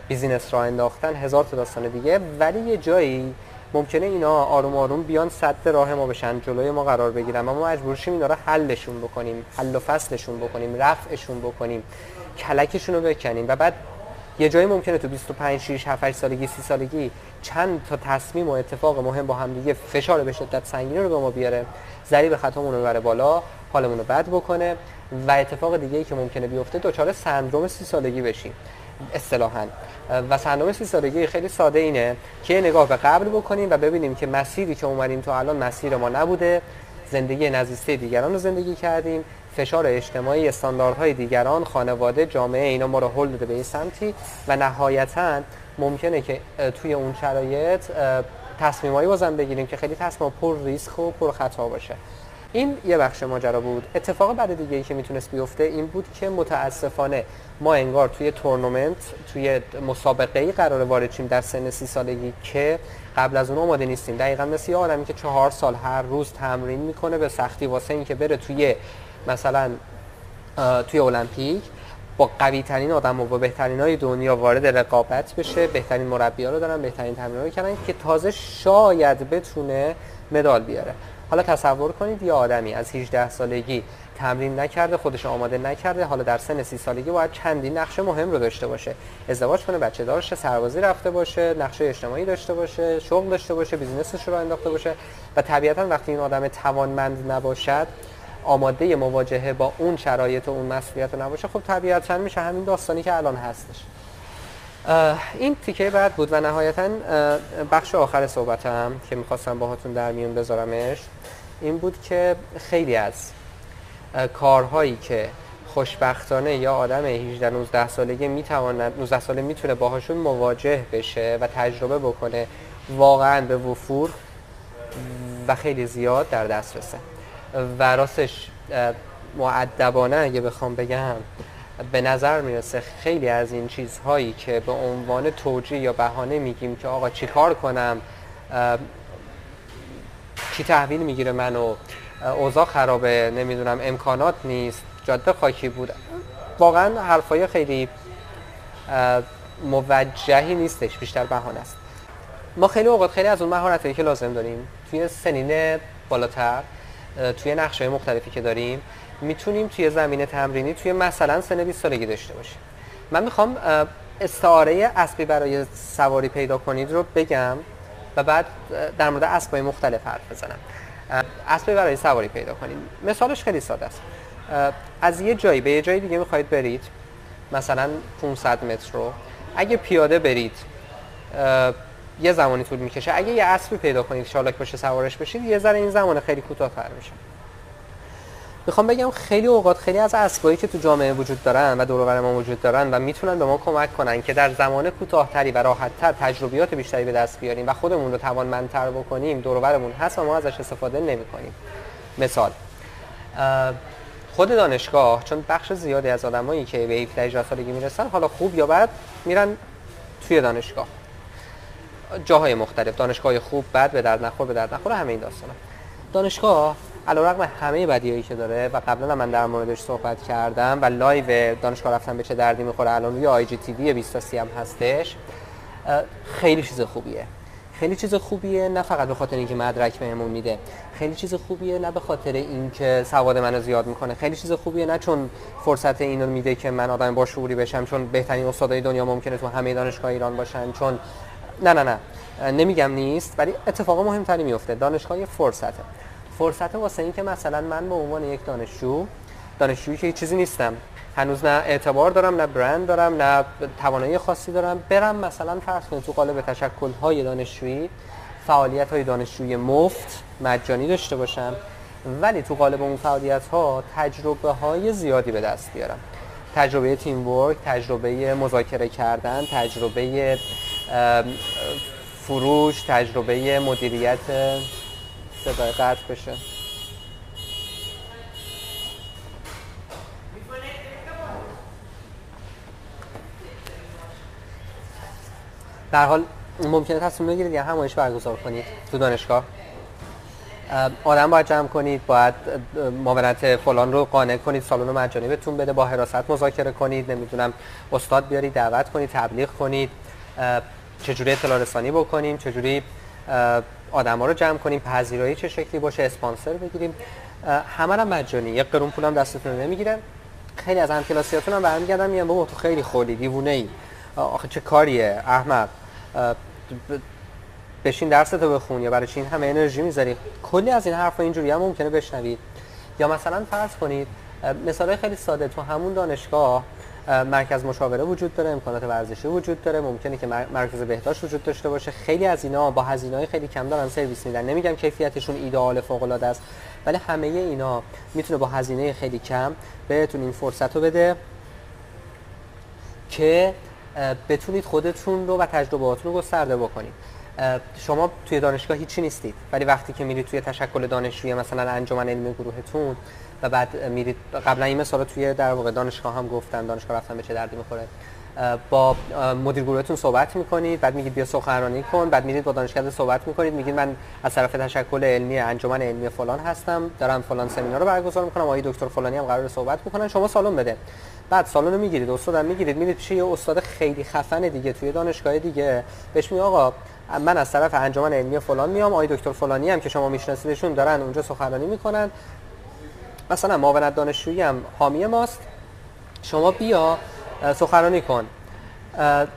بیزینس را انداختن هزار تا داستان دیگه. ولی یه جایی ممکنه اینا آروم آروم بیان صد راه ما بشن جلوی ما قرار بگیرن. ما مجبور شیم اینا رو حلشون بکنیم حل و فصلشون بکنیم رفعشون بکنیم کلکشون رو بکنیم. و بعد یه جایی ممکنه تو 25 6 7 8 سالگی 30 سالگی چند تا تصمیم و اتفاق مهم با هم دیگه فشار به شدت سنگین رو به ما بیاره. ذریب خطامون رو ببره بالا حالمون رو بد بکنه و اتفاق دیگه ای که ممکنه بیفته دچار سندروم 30 سالگی بشیم. اصطلاحا. و سندروم 30 سالگی خیلی ساده اینه که نگاه به قبل بکنیم و ببینیم که مسیری که اومدیم تو الان مسیر ما نبوده. زندگی نزیسته دیگران رو زندگی کردیم. فشار اجتماعی استانداردهای دیگران خانواده جامعه اینا ما رو هل داده به این سمتی و نهایتا ممکنه که توی اون شرایط تصمیمایی بازم بگیریم که خیلی تصمیم پر ریسک و پر خطا باشه. این یه بخش ماجرا بود. اتفاق بعد دیگه ای که می‌تونست بیفته این بود که متاسفانه ما انگار توی تورنمنت توی مسابقه ای قرار وارد شیم در سن سی سالگی که قبل از اون آماده نیستیم. دقیقا مثل یه آدمی که چهار سال هر روز تمرین می‌کنه به سختی واسه اینکه بره توی مثلا توی المپیک با قوی ترین آدم و با بهترین های دنیا وارد رقابت بشه بهترین مربی ها رو دارن بهترین تمرین رو کردن که تازه شاید بتونه مدال بیاره. حالا تصور کنید یه آدمی از 18 سالگی تمرین نکرده خودش آماده نکرده حالا در سن 30 سالگی باید چندین نقشه مهم رو داشته باشه. ازدواج کنه بچه دارشه سربازی رفته باشه نقشه اجتماعی داشته باشه شغل داشته باشه بیزینسش رو انداخته باشه. و طبیعتا وقتی این آدم توانمند نباشد آماده مواجهه با اون شرایط و اون مسئولیت نباشه خب طبیعتا میشه همین داستانی که الان هستش. این تیکه بعد بود و نهایتا بخش آخر صحبتم که می‌خواستم باهاتون در میون بذارمش این بود که خیلی از کارهایی که خوشبختانه یا آدم 18 19 سالگی می‌تونه 19 ساله می‌تونه باهاشون مواجه بشه و تجربه بکنه واقعا به وفور و خیلی زیاد در دسترسه. و راستش معدبانه اگه بخوام بگم به نظر می‌رسه خیلی از این چیزهایی که به عنوان توجیه یا بهانه میگیم که آقا چیکار کنم کی تحویل می‌گیره منو اوضاع خرابه نمی‌دونم امکانات نیست جاده خاکی بود. واقعا حرفای خیلی موجهی نیستش بیشتر بهانه است. ما خیلی اوقات خیلی از اون مهارتایی که لازم داریم توی سنین بالاتر توی نقشه مختلفی که داریم می‌تونیم توی زمین تمرینی توی مثلا سن 20 سالگی داشته باشیم. من می‌خوام استعاره اسبی برای سواری پیدا کنید رو بگم و بعد در مورد اسبای مختلف حرف بزنم. اسبی برای سواری پیدا کنید مثالش خیلی ساده است. از یه جایی به یه جای دیگه می‌خواید برید مثلا 500 متر رو. اگه پیاده برید یه زمانی طول می‌کشه. اگه یه اسبی پیدا کنید شالاک باشه سوارش بشید یه ذره این زمان خیلی کوتاه‌تر میشه. می‌خوام بگم خیلی اوقات خیلی از اسبایی که تو جامعه وجود دارن و دور ما وجود دارن و می‌تونن به ما کمک کنن که در زمان کوتاهتری و راحتتر تجربیات بیشتری به دست بیاریم و خودمون رو توانمندتر بکنیم دور هست و ما ازش استفاده نمی‌کنیم. مثال خود دانشگاه چون بخش زیادی از آدمایی که به 17 سالگی می‌رسن حالا خوب یا بد میرن توی دانشگاه. جاهای مختلف. دانشگاه خوب بد به درد نخور به درد نخور همه این داستانا. دانشگاه علیرغم همه بدیایی که داره و قبلا من در موردش صحبت کردم و live دانشگاه رفتن به چه دردی می‌خوره الان روی IGTV 20 هم هستش خیلی چیز خوبیه. خیلی چیز خوبیه نه فقط به خاطر اینکه مدرک بهمون میده خیلی چیز خوبیه نه به خاطر اینکه سواد منو زیاد می‌کنه. خیلی چیز خوبیه نه چون فرصت اینو میده که من آدم با شعوری بشم چون بهترین استادای دنیا ممکنه تو همه دانشگاه ایران باشن چون نه نه نه. نمیگم نیست ولی اتفاق مهمتری میفته. دانشگاه فرصته. فرصت واسه این که مثلا من به عنوان یک دانشجو دانشجویی که چیزی نیستم. هنوز نه اعتبار دارم نه برند دارم نه توانایی خاصی دارم. برم مثلا فرض کنید تو قالب تشکل های دانشجویی فعالیت های دانشجویی مفت مجانی داشته باشم. ولی تو قالب اون فعالیت ها تجربه های زیادی به دست بیارم. تجربه تیم ورک تجربه مذاکره کردن تجربه فروش تجربه مدیریت. صدای قطع بشه. در حال ممکنه تصمیم بگیرید یا همایش برگزار کنید تو دانشگاه؟ آدم باید جمع کنید باید معاونت فلان رو قانع کنید سالن مجانی بهتون بده با حراست مذاکره کنید نمی‌دونم استاد بیارید دعوت کنید تبلیغ کنید چجوری اطلاع رسانی بکنیم چجوری آدما رو جمع کنیم پذیرایی چه شکلی باشه اسپانسر بگیریم. همه هم مجانی. یک قرون پولم دستتون نمی‌گیرن. خیلی از همکلاسیاتون هم برمیگردن میگن بابا تو خیلی خولی دیوونه ای آخه چه کاریه احمد؟ بشین درستو بخون یا برای چی همه انرژی می‌ذاری. کلی از این حرفا اینجوری هم ممکنه بشنوید. یا مثلا فرض کنید مثال خیلی ساده. تو همون دانشگاه مرکز مشاوره وجود داره امکانات ورزشی وجود داره ممکنه که مرکز بهداشت وجود داشته باشه. خیلی از اینا با هزینه‌های خیلی کم دارن سرویس میدن. نمیگم کیفیتشون ایدئال فوق العاده است ولی همه اینا می‌تونه با هزینه خیلی کم بهتون این فرصت رو بده که بتونید خودتون رو و تجربهاتون رو گسترده بکنید. شما توی دانشگاه هیچی نیستید. ولی وقتی که میرید توی تشکل دانشجویی مثلا انجمن علمی گروهتون و بعد میرید قبلا این مثال توی در واقع دانشگاه هم گفتن دانشگاه رفتن به چه دردی می‌خوره. با مدیر گروهتون صحبت می‌کنید بعد میگید بیا سخنرانی کن بعد میرید با دانشگاه صحبت می‌کنید میگید من از طرف تشکل علمی انجمن علمی فلان هستم دارم فلان سمینار رو برگزار می‌کنم آقای دکتر فلانی هم قرار صحبت می‌کنن شما سالن بده. بعد سالن رو می‌گیرید استادم می‌گیرید میرید پیش یه استاد خیلی خفن دیگه توی دانشگاه دیگه. بهش میگه آقا من از طرف انجمن علمی فلان میام آقای دکتر فلانی هم که شما میشناسیدشون دارن اونجا سخنرانی می‌کنن. مثلا معاونت دانشجویی هم حامی ماست. شما بیا سخنرانی کن.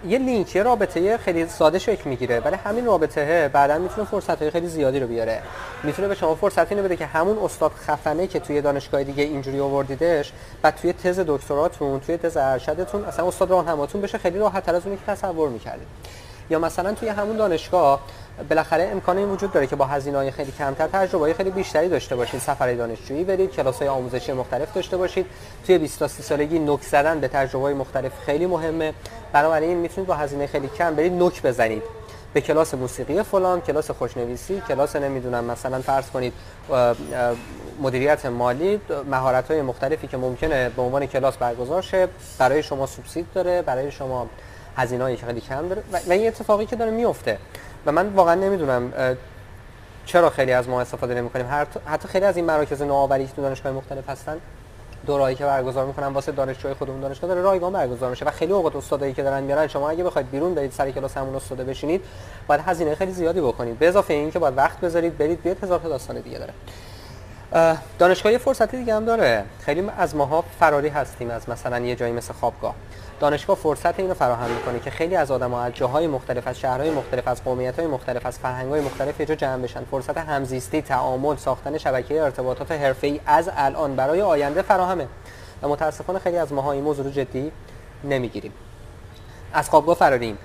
یه لینک یه رابطه خیلی ساده شکل می‌گیره ولی همین رابطه بعدا می‌تونه فرصت های خیلی زیادی رو بیاره. می‌تونه به شما فرصت اینو بده که همون استاد خفنه که توی دانشگاه دیگه اینجوری آوردیدش بعد توی تز دکتراتون توی تز ارشدتون اصلا استاد راهنماتون بشه خیلی راحت تر از اونی که تصور می‌کردید. یا مثلا توی همون دانشگاه بالاخره امکان این وجود داره که با هزینه‌های خیلی کمتر تجربه خیلی بیشتری داشته باشید سفر دانشجویی برید کلاس‌های آموزشی مختلف داشته باشید. توی 20 تا 30 سالگی نوک زدن به تجربه مختلف خیلی مهمه. بنابراین می‌تونید با هزینه خیلی کم برید نوک بزنید. به کلاس موسیقی فلان کلاس خوشنویسی کلاس نمی‌دونم مثلا فرض کنید مدیریت مالی مهارت های مختلفی که ممکنه به عنوان کلاس برگزار شه برای شما سوبسید داره برای شما هزینه های خیلی کم داره و این اتفاقی که داره میفته و من واقعا نمی‌دونم چرا خیلی از ما استفاده نمی کنیم حتی خیلی از این مراکز نوآوری که تو دانشگاه مختلف هستن دورایی که برگزار می‌کنن واسه دانشجوی خودمون دانشگاه داره رایگان برگزار میشه. و خیلی اوقات استادایی که دارن میارن شما اگه بخواید بیرون برید سر کلاس همون استاد بشینید باید هزینه خیلی زیادی بکنید. به اضافه اینکه باید وقت بذارید برید بیاد هزار تا داستان دیگه داره. دانشگاه فرصتی دیگه هم داره. خیلی از ماها فراری هستیم از مثلا یه جایی مثل خوابگاه. دانشگاه فرصت اینو فراهم می‌کنه که خیلی از آدم‌ها از جاهای مختلف از شهرهای مختلف از قومیت‌های مختلف از فرهنگ‌های مختلف یه جمع بشن. فرصت همزیستی تعامل ساختن شبکه ارتباطات حرفه‌ای از الان برای آینده فراهمه. و متاسفانه خیلی از ماها این موضوع رو جدی نمی‌گیریم. از خوابگاه فراریم.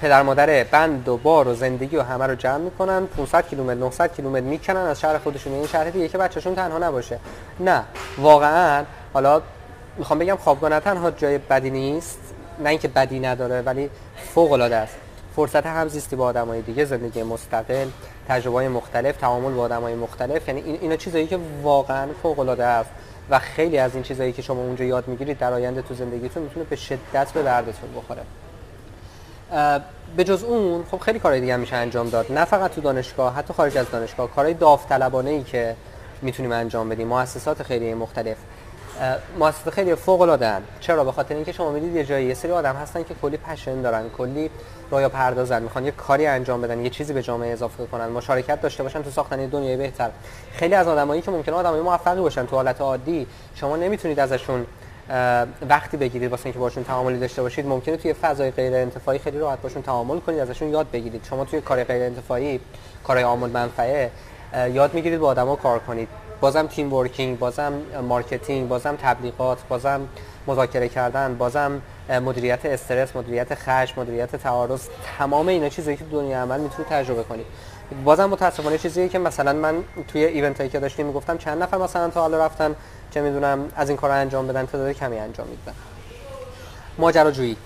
پدر مادر بند و بار و زندگی و همه رو جمع می‌کنن. 500 کیلومتر 900 کیلومتر می‌کنن. از شهر خودشون. این شهر دیگه که بچه‌شون تنها نباشه. نه واقعا حالا می‌خوام بگم خوابگاه نه تنها جای بدی نیست. نه اینکه بدی نداره ولی فوق العاده است. فرصت همزیستی با آدمای دیگه زندگی مستقل تجربه مختلف تعامل با آدمای مختلف. یعنی این اینا چیزایی که واقعا فوق العاده است. و خیلی از این چیزایی که شما اونجا یاد می‌گیرید در آینده تو زندگیتون می‌تونه به شدت به دردتون بخوره. به جز اون خب خیلی کارهای دیگه میشه انجام داد. نه فقط تو دانشگاه حتی خارج از دانشگاه. کارهای داوطلبانه ای که می‌تونیم انجام بدیم. مؤسسات خیلی مختلف. مؤسسات خیلی فوق العاده چرا؟ به خاطر اینکه شما می‌دید یه جایی یه سری آدم هستن که کلی پشن دارن کلی رویا پردازن می‌خوان یه کاری انجام بدن یه چیزی به جامعه اضافه کنن مشارکت داشته باشن تو ساختن دنیای بهتر. خیلی از آدمایی که ممکنه آدمای موفقی باشن تو حالت عادی شما نمی‌تونید ازشون وقتی بگیرید واسه اینکه باشون تعاملی داشته باشید ممکنه توی فضای غیر انتفاعی خیلی راحت باشون تعامل کنید ازشون یاد بگیرید. شما توی کار غیر انتفاعی کارهای عام‌المنفعه یاد می‌گیرید با آدما کار کنید. بازم team working بازم marketing بازم تبلیغات بازم مذاکره کردن بازم مدیریت استرس مدیریت خشم مدیریت تعارض تمام اینا چیزایی که دنیا عمل می‌تونید تجربه کنید بازم متاسفانه چیزی که مثلا من توی ایونت هایی که داشتیم می‌گفتم چند نفر مثلا تا حالا رفتن چه می‌دونم از این کار انجام بدن تعداد کمی انجام میدن. ماجراجویی.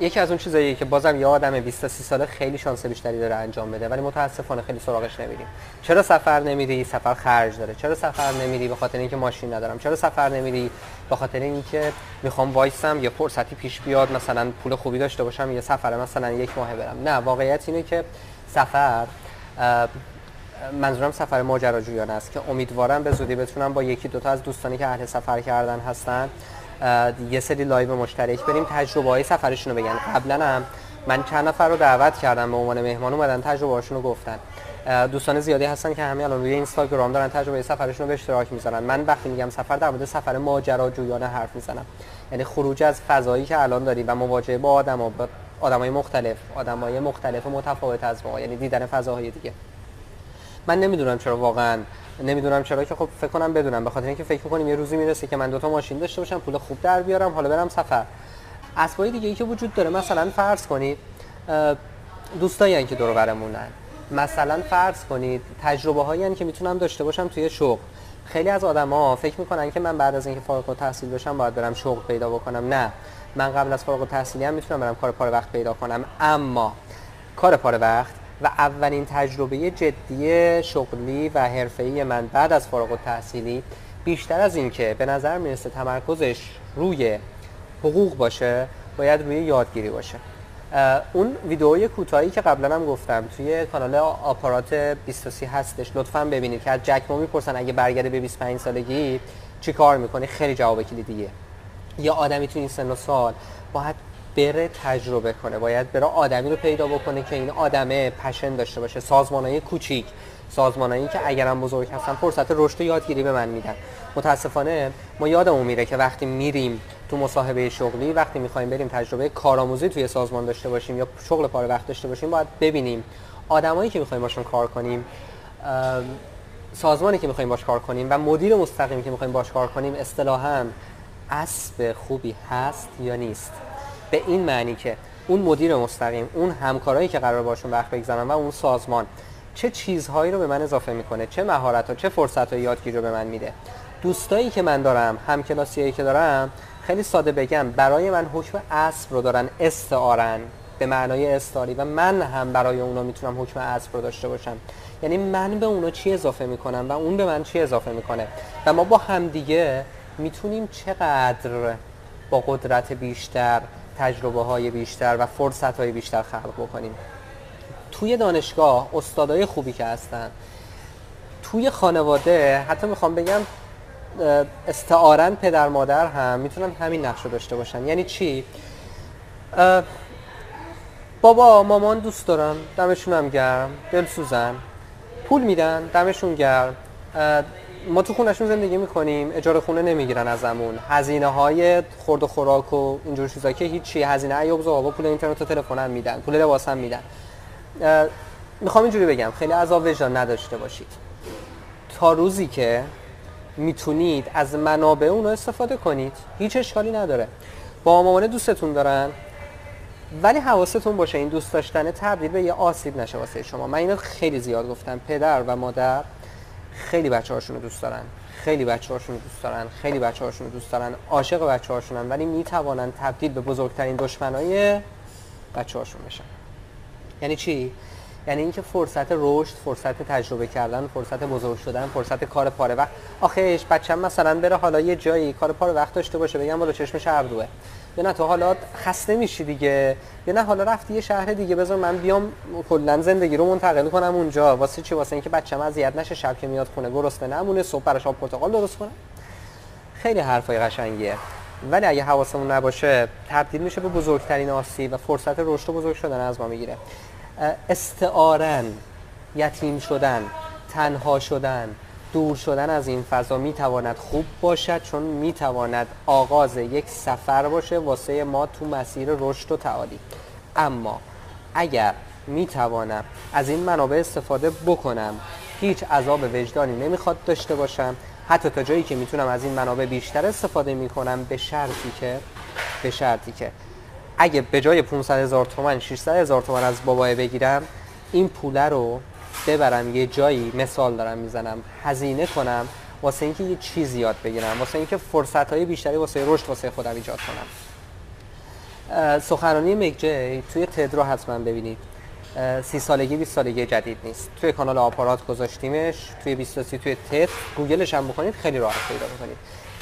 یکی از اون چیزایی که بازم یه آدم 20 تا 30 ساله خیلی شانس بیشتری داره انجام بده ولی متاسفانه خیلی سراغش نمیریم. چرا سفر نمیری؟ سفر خرج داره. چرا سفر نمیری به خاطر اینکه ماشین ندارم؟ چرا سفر نمیری به خاطر اینکه می‌خوام وایسم یه فرصتی پیش بیاد مثلا پول خوبی داشته باشم یه سفر مثلا یک ماه برم؟ نه واقعیت اینه که سفر منظورم سفر ماجراجویانه است که امیدوارم به زودی بتونم با یکی دوتا از دوستانی که اهل سفر کردن هستن یه سری live مشترک بریم. تجربه های سفرشون رو بگن. قبلا هم من چند نفر رو دعوت کردم. به عنوان مهمان اومدن تجربه هاشون رو گفتن دوستان زیادی هستن که همین الان روی اینستاگرام دارن تجربه سفرشون رو به اشتراک می‌ذارن. من وقتی میگم سفر در مورد سفر ماجراجویانه حرف می‌زنم. یعنی خروج از فضایی که الان داریم و مواجهه با آدم و با آدمای مختلف آدمای مختلف و متفاوت از ما یعنی دیدن فضاهای دیگه. من نمی‌دونم چرا واقعا نمی‌دونم چرا که خب فکر کنم بدونم. به خاطر اینکه فکر می‌کنیم یه روزی می‌رسه که من دوتا ماشین داشته باشم پول خوب در بیارم حالا برم سفر. اسبای دیگه ای که وجود داره مثلا فرض کنید دوستایی که دور برمونن. مثلا فرض کنید تجربه هایی که می‌تونم داشته باشم توی شغل. خیلی از آدما فکر می‌کنن که من بعد از اینکه فارغ التحصیل بشم باید برم شغل پیدا بکنم. نه. من قبل از فارغ التحصیلی هم می‌تونم برم کار پاره وقت پیدا کنم. اما کار پاره وقت و اولین تجربه جدی شغلی و حرفه‌ای من بعد از فارغ التحصیلی بیشتر از اینکه به نظر می‌رسه تمرکزش روی حقوق باشه باید روی یادگیری باشه. اون ویدئوی کوتاهی که قبلا هم گفتم توی کانال آپارات 23 هستش. لطفا ببینید که از جک ما می‌پرسن اگه برگرده به 25 سالگی چی کار می‌کنی؟ خیلی جواب کلیدیه. یا آدمی تو این سن و سال باید بره تجربه کنه. باید بره آدمی رو پیدا بکنه که این آدمه پشن داشته باشه. سازمانهای کوچیک. سازمانهایی که اگرم بزرگ هستن فرصت رشد و یادگیری به من میدن. متاسفانه ما یادمون میره که وقتی میریم تو مصاحبه شغلی وقتی می‌خوایم بریم تجربه کارآموزی توی سازمان داشته باشیم یا شغل پاره وقت داشته باشیم باید ببینیم آدمایی که می‌خوایم باشون کار کنیم سازمانی که می‌خوایم باش کار کنیم و مدیر مستقیم که می‌خوایم باش کار کنیم اصطلاحا اسب خوبی هست یا نیست؟ به این معنی که اون مدیر مستقیم اون همکارایی که قرار باشون وقت بگذارن و اون سازمان چه چیزهایی رو به من اضافه می‌کنه چه مهارت ها چه فرصت های یادگیری رو به من میده. دوستایی که من دارم همکلاسیایی که دارم خیلی ساده بگم برای من حکم اسب رو دارن استعارن به معنای استاری و من هم برای اونا می‌تونم حکم اسب رو داشته باشم. یعنی من به اونا چی اضافه می‌کنم و اون به من چی اضافه می‌کنه؟ و ما با همدیگه می‌تونیم چقدر با قدرت بیشتر تجربه های بیشتر و فرصت های بیشتر خلق بکنیم. توی دانشگاه استادای خوبی که هستن توی خانواده حتی می‌خوام بگم استعارن پدر مادر هم می‌تونن همین نقش رو داشته باشن. یعنی چی؟ بابا مامان دوست دارم دمشون هم گرم دلسوزن. پول میدن دمشون گرم. ما تو خونشون زندگی می‌کنیم اجاره خونه نمی‌گیرن ازمون. هزینه های خورد و خوراک و اینجور چیزا که هیچی هزینه ایوب بابا پول اینترنت و تلفن هم میدن پول لباس هم میدن. می‌خوام اینجوری بگم خیلی عذاب وجدان نداشته باشید. تا روزی که می‌تونید از منابع اون رو استفاده کنید هیچ اشکالی نداره. با مامان دوستتون دارن ولی حواستون باشه این دوست داشتن تبدیل به یه آسیب نشه واسه شما. من اینو خیلی زیاد گفتم پدر و مادر. خیلی بچه هاشون رو دوست دارن. خیلی بچه هاشون رو دوست دارن. خیلی بچه هاشون رو دوست دارن. عاشق بچه هاشونن ولی می‌توانن تبدیل به بزرگترین دشمنای بچه هاشون بشن. یعنی چی؟ یعنی اینکه فرصت رشد فرصت تجربه کردن فرصت بزرگ شدن فرصت کار پاره وقت. آخهش بچم مثلا بره حالا یه جایی کار پاره وقت داشته باشه بگم بالا چشمش اردوه یا نه تو حالا خسته میشی دیگه. یا نه حالا رفتی یه شهر دیگه. بذار من بیام کلا زندگی رو منتقل کنم اونجا. واسه چی؟ واسه اینکه بچه‌م اذیت نشه شب که میاد خونه گرسنه نمونه صبح براش آب پرتقال درست کنم خیلی حرفای قشنگیه. ولی اگه حواسمون نباشه تبدیل میشه به بزرگترین آسیب و فرصت رشد و بزرگ شدن از ما می‌گیره. استعارن یتیم شدن تنها شدن دور شدن از این فضا می‌تواند خوب باشد چون می‌تواند آغاز یک سفر باشه واسه ما تو مسیر رشد و تعالی. اما اگر می‌توانم از این منابع استفاده بکنم هیچ عذاب وجدانی نمی‌خواد داشته باشم. حتی تا جایی که می‌تونم از این منابع بیشتر استفاده می‌کنم به شرطی که به شرطی که اگه به جای 500 هزار تومن 600 هزار تومن از بابای بگیرم این پوله رو ببرم یه جایی مثال دارم می‌زنم هزینه کنم واسه اینکه یه چیزی یاد بگیرم واسه اینکه فرصت های بیشتری واسه رشد واسه خودم ایجاد کنم. سخنرانی مکجی توی تد رو حتما ببینید. سی سالگی 20 سالگی جدید نیست. توی کانال آپارات گذاشتیمش توی 23 توی تد گوگلش هم بکنید خیلی راحت پیدا بکنید.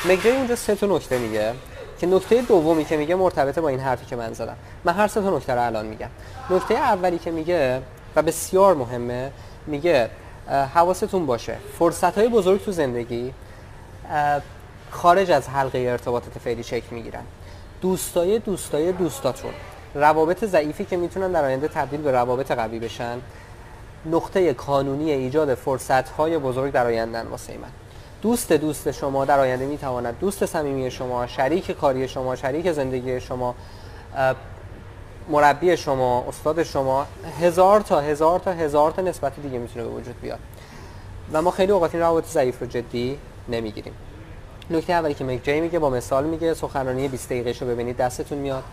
مکجی اونجا سه تا نکته میگه که نکته دومی که میگه مرتبطه با این حرفی که من زدم. من هر سه تا نکته رو الان میگم. نکته اولی که میگه و بسیار مهمه میگه حواستون باشه. فرصت های بزرگ تو زندگی خارج از حلقه ارتباطات فعلی شکل می‌گیرن. دوستای دوستای دوستاتون روابط ضعیفی که می‌تونن در آینده تبدیل به روابط قوی بشن نقطه کانونی ایجاد فرصت های بزرگ در آینده واسه من. دوست دوست شما در آینده می‌تواند دوست صمیمی شما شریک کاری شما شریک زندگی شما مربی شما استاد شما هزار تا هزار تا هزار تا نسبت دیگه می‌تونه به وجود بیاد. و ما خیلی اوقات این روابط ضعیف رو جدی نمی‌گیریم. نکته اولی که مک جی میگه با مثال میگه سخنرانی 20 دقیقه رو ببینید دستتون میاد.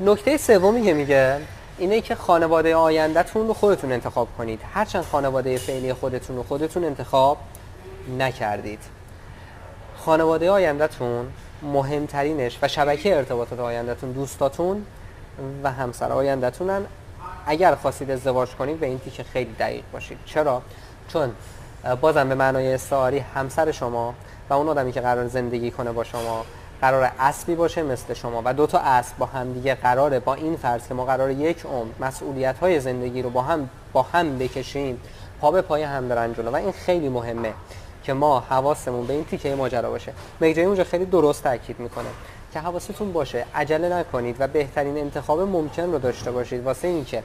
نکته سومی که میگه اینه که خانواده آیندهتون رو خودتون انتخاب کنید. هرچند خانواده فعلی خودتون رو خودتون انتخاب نکردید. خانواده آیندهتون مهمترینش و شبکه ارتباطات آیندهتون دوستاتون و همسر آیندهتونن. اگر خواستید ازدواج کنید به این تیکه خیلی دقیق باشید. چرا؟ چون بازم به معنای استعاری همسر شما و اون آدمی که قرار زندگی کنه با شما قرار اصلی باشه مثل شما و دو تا اصل با هم دیگه قراره. با این فرض که ما قرار یک عمر مسئولیت های زندگی رو با هم با هم بکشیم پا به پای هم دارن جلو. و این خیلی مهمه که ما حواسمون به این تیکه ماجرا باشه. میگه اونجا خیلی درست تاکید می‌کنه. که حواستون باشه عجله نکنید و بهترین انتخاب ممکن رو داشته باشید. واسه اینکه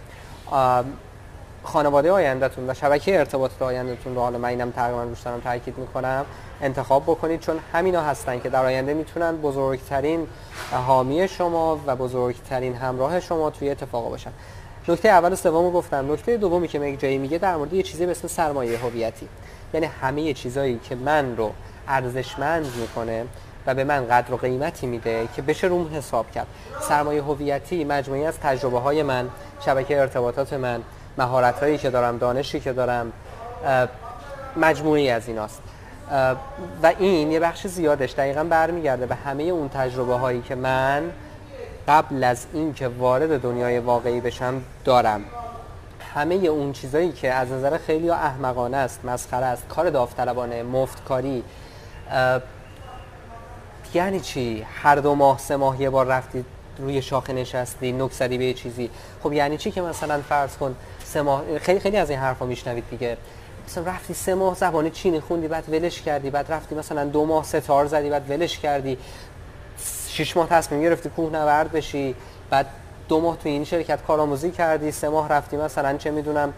خانواده آیندهتون و شبکه ارتباطات آیندهتون رو حالا من اینم تقریبا روش دارم تاکید می‌کنم انتخاب بکنید. چون همینا هستن که در آینده می‌تونن بزرگترین حامی شما و بزرگترین همراه شما توی اتفاق باشن. نکته اول و سوم گفتم. نکته دومی که یک جایی میگه در مورد یه چیزی به اسم سرمایه هویتی. یعنی همه چیزایی که من رو ارزشمند می‌کنه و به من قدر و قیمتی میده که بشه روم حساب کرد. سرمایه هویتی مجموعی از تجربه های من شبکه ارتباطات من مهارت هایی که دارم دانشی که دارم مجموعی از ایناست. و این یه بخش زیادش دقیقا برمیگرده به همه اون تجربه هایی که من قبل از اینکه وارد دنیای واقعی بشم دارم. همه اون چیزایی که از نظر خیلی احمقانه است مسخره است کار داوطلبانه مفتکاری یعنی چی؟ هر دو ماه سه ماه یه بار رفتی روی شاخه نشستی نک زدی به چیزی. خب یعنی چی که مثلا فرض کن سه ماه خیلی خیلی از این حرفا میشنوید دیگه. مثلا رفتی سه ماه زبان چینی خوندی بعد ولش کردی بعد رفتی مثلا دو ماه ستار زدی بعد ولش کردی. شش ماه تصمیم گرفتی کوه نورد بشی بعد دو ماه تو این شرکت کارآموزی کردی سه ماه رفتی مثلا چه می‌دونم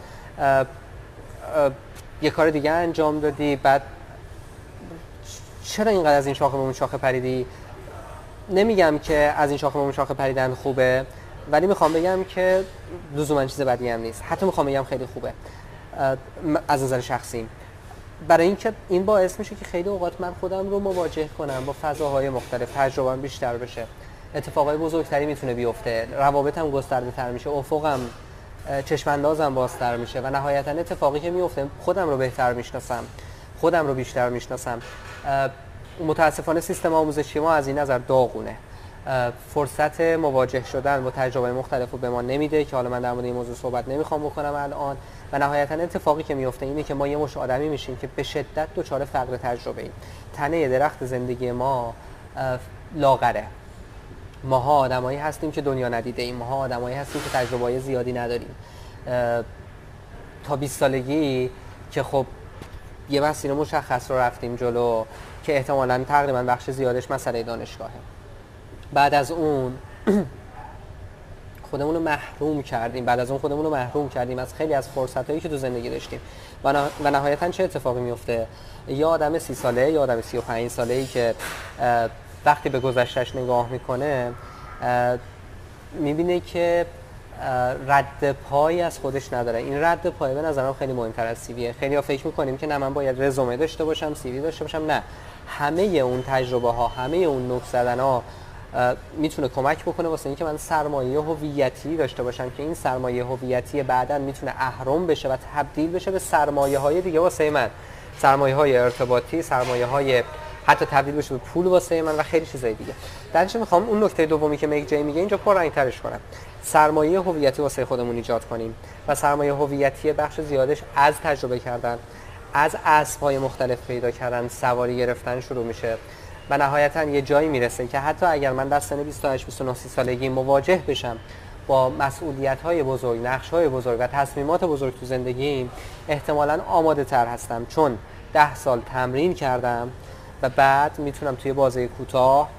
یه کار دیگه انجام دادی بعد چرا اینقدر از این شاخه به اون شاخه پریدی؟ نمیگم که از این شاخه به اون شاخه پریدن خوبه ولی می‌خوام بگم که لزوما چیز بدی هم نیست. حتی می‌خوام بگم خیلی خوبه از نظر شخصی. برای اینکه این باعث میشه که خیلی اوقات من خودم رو مواجه کنم با فضاهای مختلف تجربه بیشتر بشه. اتفاقای بزرگتری می‌تونه بیفته. روابطم گسترده تر میشه افقم چشماندازم بازتر میشه و نهایتا اتفاقی که میفته خودم رو بهتر می‌شناسم. خودم رو بیشتر می‌شناسم. متاسفانه سیستم آموزشی ما از این نظر داغونه. فرصت مواجه شدن با تجربه مختلف رو به ما نمیده که حالا من در مورد این موضوع صحبت نمی‌خوام بکنم الان. و نهایتا اتفاقی که میفته اینه که ما یه مش آدمی میشیم که به شدت دچار فقر تجربه ایم. تنه درخت زندگی ما لاغره. ماها آدمایی هستیم که دنیا ندیده ایم. ماها آدمایی هستیم که تجربه زیادی نداریم. تا 20 سالگی که خب یه مسیر مشخص رو رفتیم جلو که احتمالا تقریبا بخش زیادش مسئله دانشگاهه. بعد از اون خودمون رو محروم کردیم. بعد از اون خودمون رو محروم کردیم از خیلی از فرصت هایی که تو زندگی داشتیم. و, نهایتا چه اتفاقی میفته یا آدم سی ساله یا آدم سی و پنج ساله ای که وقتی به گذشتش نگاه می‌کنه می‌بینه که رد پای از خودش نداره. این رد پای به نظرم خیلی مهمتر از سیویه خیلی ها فکر می‌کنیم که نه من باید رزومه داشته باشم سیوی داشته باشم نه. همه اون تجربه ها همه اون نکس زدن ها می‌تونه کمک بکنه واسه اینکه من سرمایه هویتی داشته باشم که این سرمایه هویتی بعدا می‌تونه اهرم بشه و تبدیل بشه به سرمایه های دیگه واسه من. سرمایه های ارتباطی سرمایه های حتی تبدیل بشه به پول واسه من و خیلی چیزای دیگه. درش می‌خوام اون نکته دومی که میک جی میگه اینجا پر ترش کنم. سرمایه هویتی واسه خودمون ایجاد کنیم و سرمایه هویتی بخش زیادش از تجربه کردن از اسبهای مختلف پیدا کردن سواری گرفتن شروع میشه. و نهایتا یه جایی می‌رسه که حتی اگر من در سن 28 29 سالگی مواجه بشم با مسئولیت های بزرگ، نقش های بزرگ و تصمیمات بزرگ تو زندگیم احتمالا آماده تر هستم. چون ده سال تمرین کردم و بعد می‌تونم توی بازه کوتاه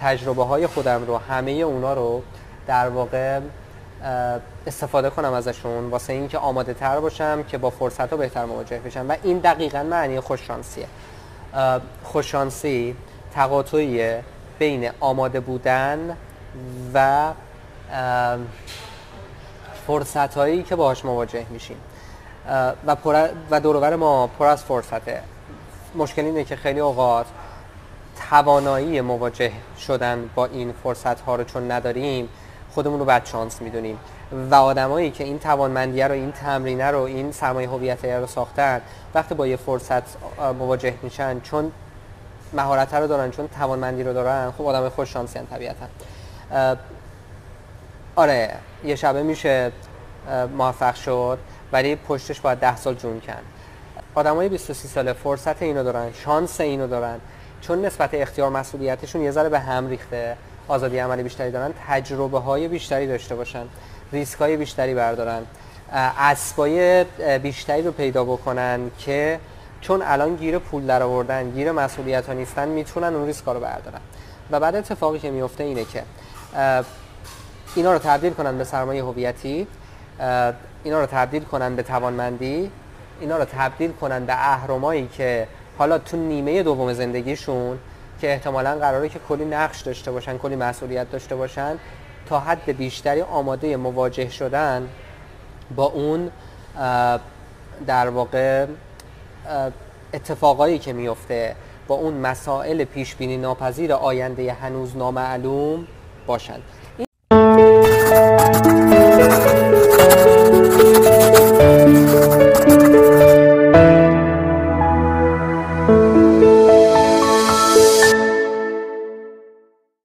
تجربه های خودم رو همه اونا رو در واقع استفاده کنم ازشون واسه اینکه آماده تر باشم که با فرصت ها بهتر مواجه بشم. و این دقیقا معنی خوششانسیه. خوششانسی تقاطعیه بین آماده بودن و فرصت هایی که باهاش مواجه میشیم. و, و دورور ما پر از فرصته. مشکل اینه که خیلی اوقات توانایی مواجه شدن با این فرصت ها رو چون نداریم خودمون رو بد شانس می‌دونیم. و آدمایی که این توانمندیه رو این تمرینه رو این سرمایه هویت رو ساختن وقتی با یه فرصت مواجه میشن چون مهارت رو دارن چون توانمندی رو دارن خب آدم خوش شانسی هن طبیعتا. آره یه شبه میشه موفق شد ولی پشتش باید ده سال جون کن آدم های 23 ساله فرصت اینو دارن شانس اینو دارن. چون نسبت اختیار مسئولیتشون یه ذره به هم ریخته. آزادی عملی بیشتری دارن تجربه های بیشتری داشته باشن ریسک های بیشتری بردارن اسبای بیشتری رو پیدا بکنن که چون الان گیر پول در آوردن گیر مسئولیت ها نیستن می‌تونن اون ریسک رو بردارن. و بعد اتفاقی که میفته اینه که اینا رو تبدیل کنن به سرمایه هویتی اینا رو تبدیل کنن به توانمندی اینا رو تبدیل کنن به اهرمایی که حالا تو نیمه دوم زندگیشون که احتمالا قراره که کلی نقش داشته باشن کلی مسئولیت داشته باشن تا حد بیشتری آماده مواجه شدن با اون در واقع اتفاقایی که میفته با اون مسائل پیش بینی ناپذیر آینده هنوز نامعلوم باشند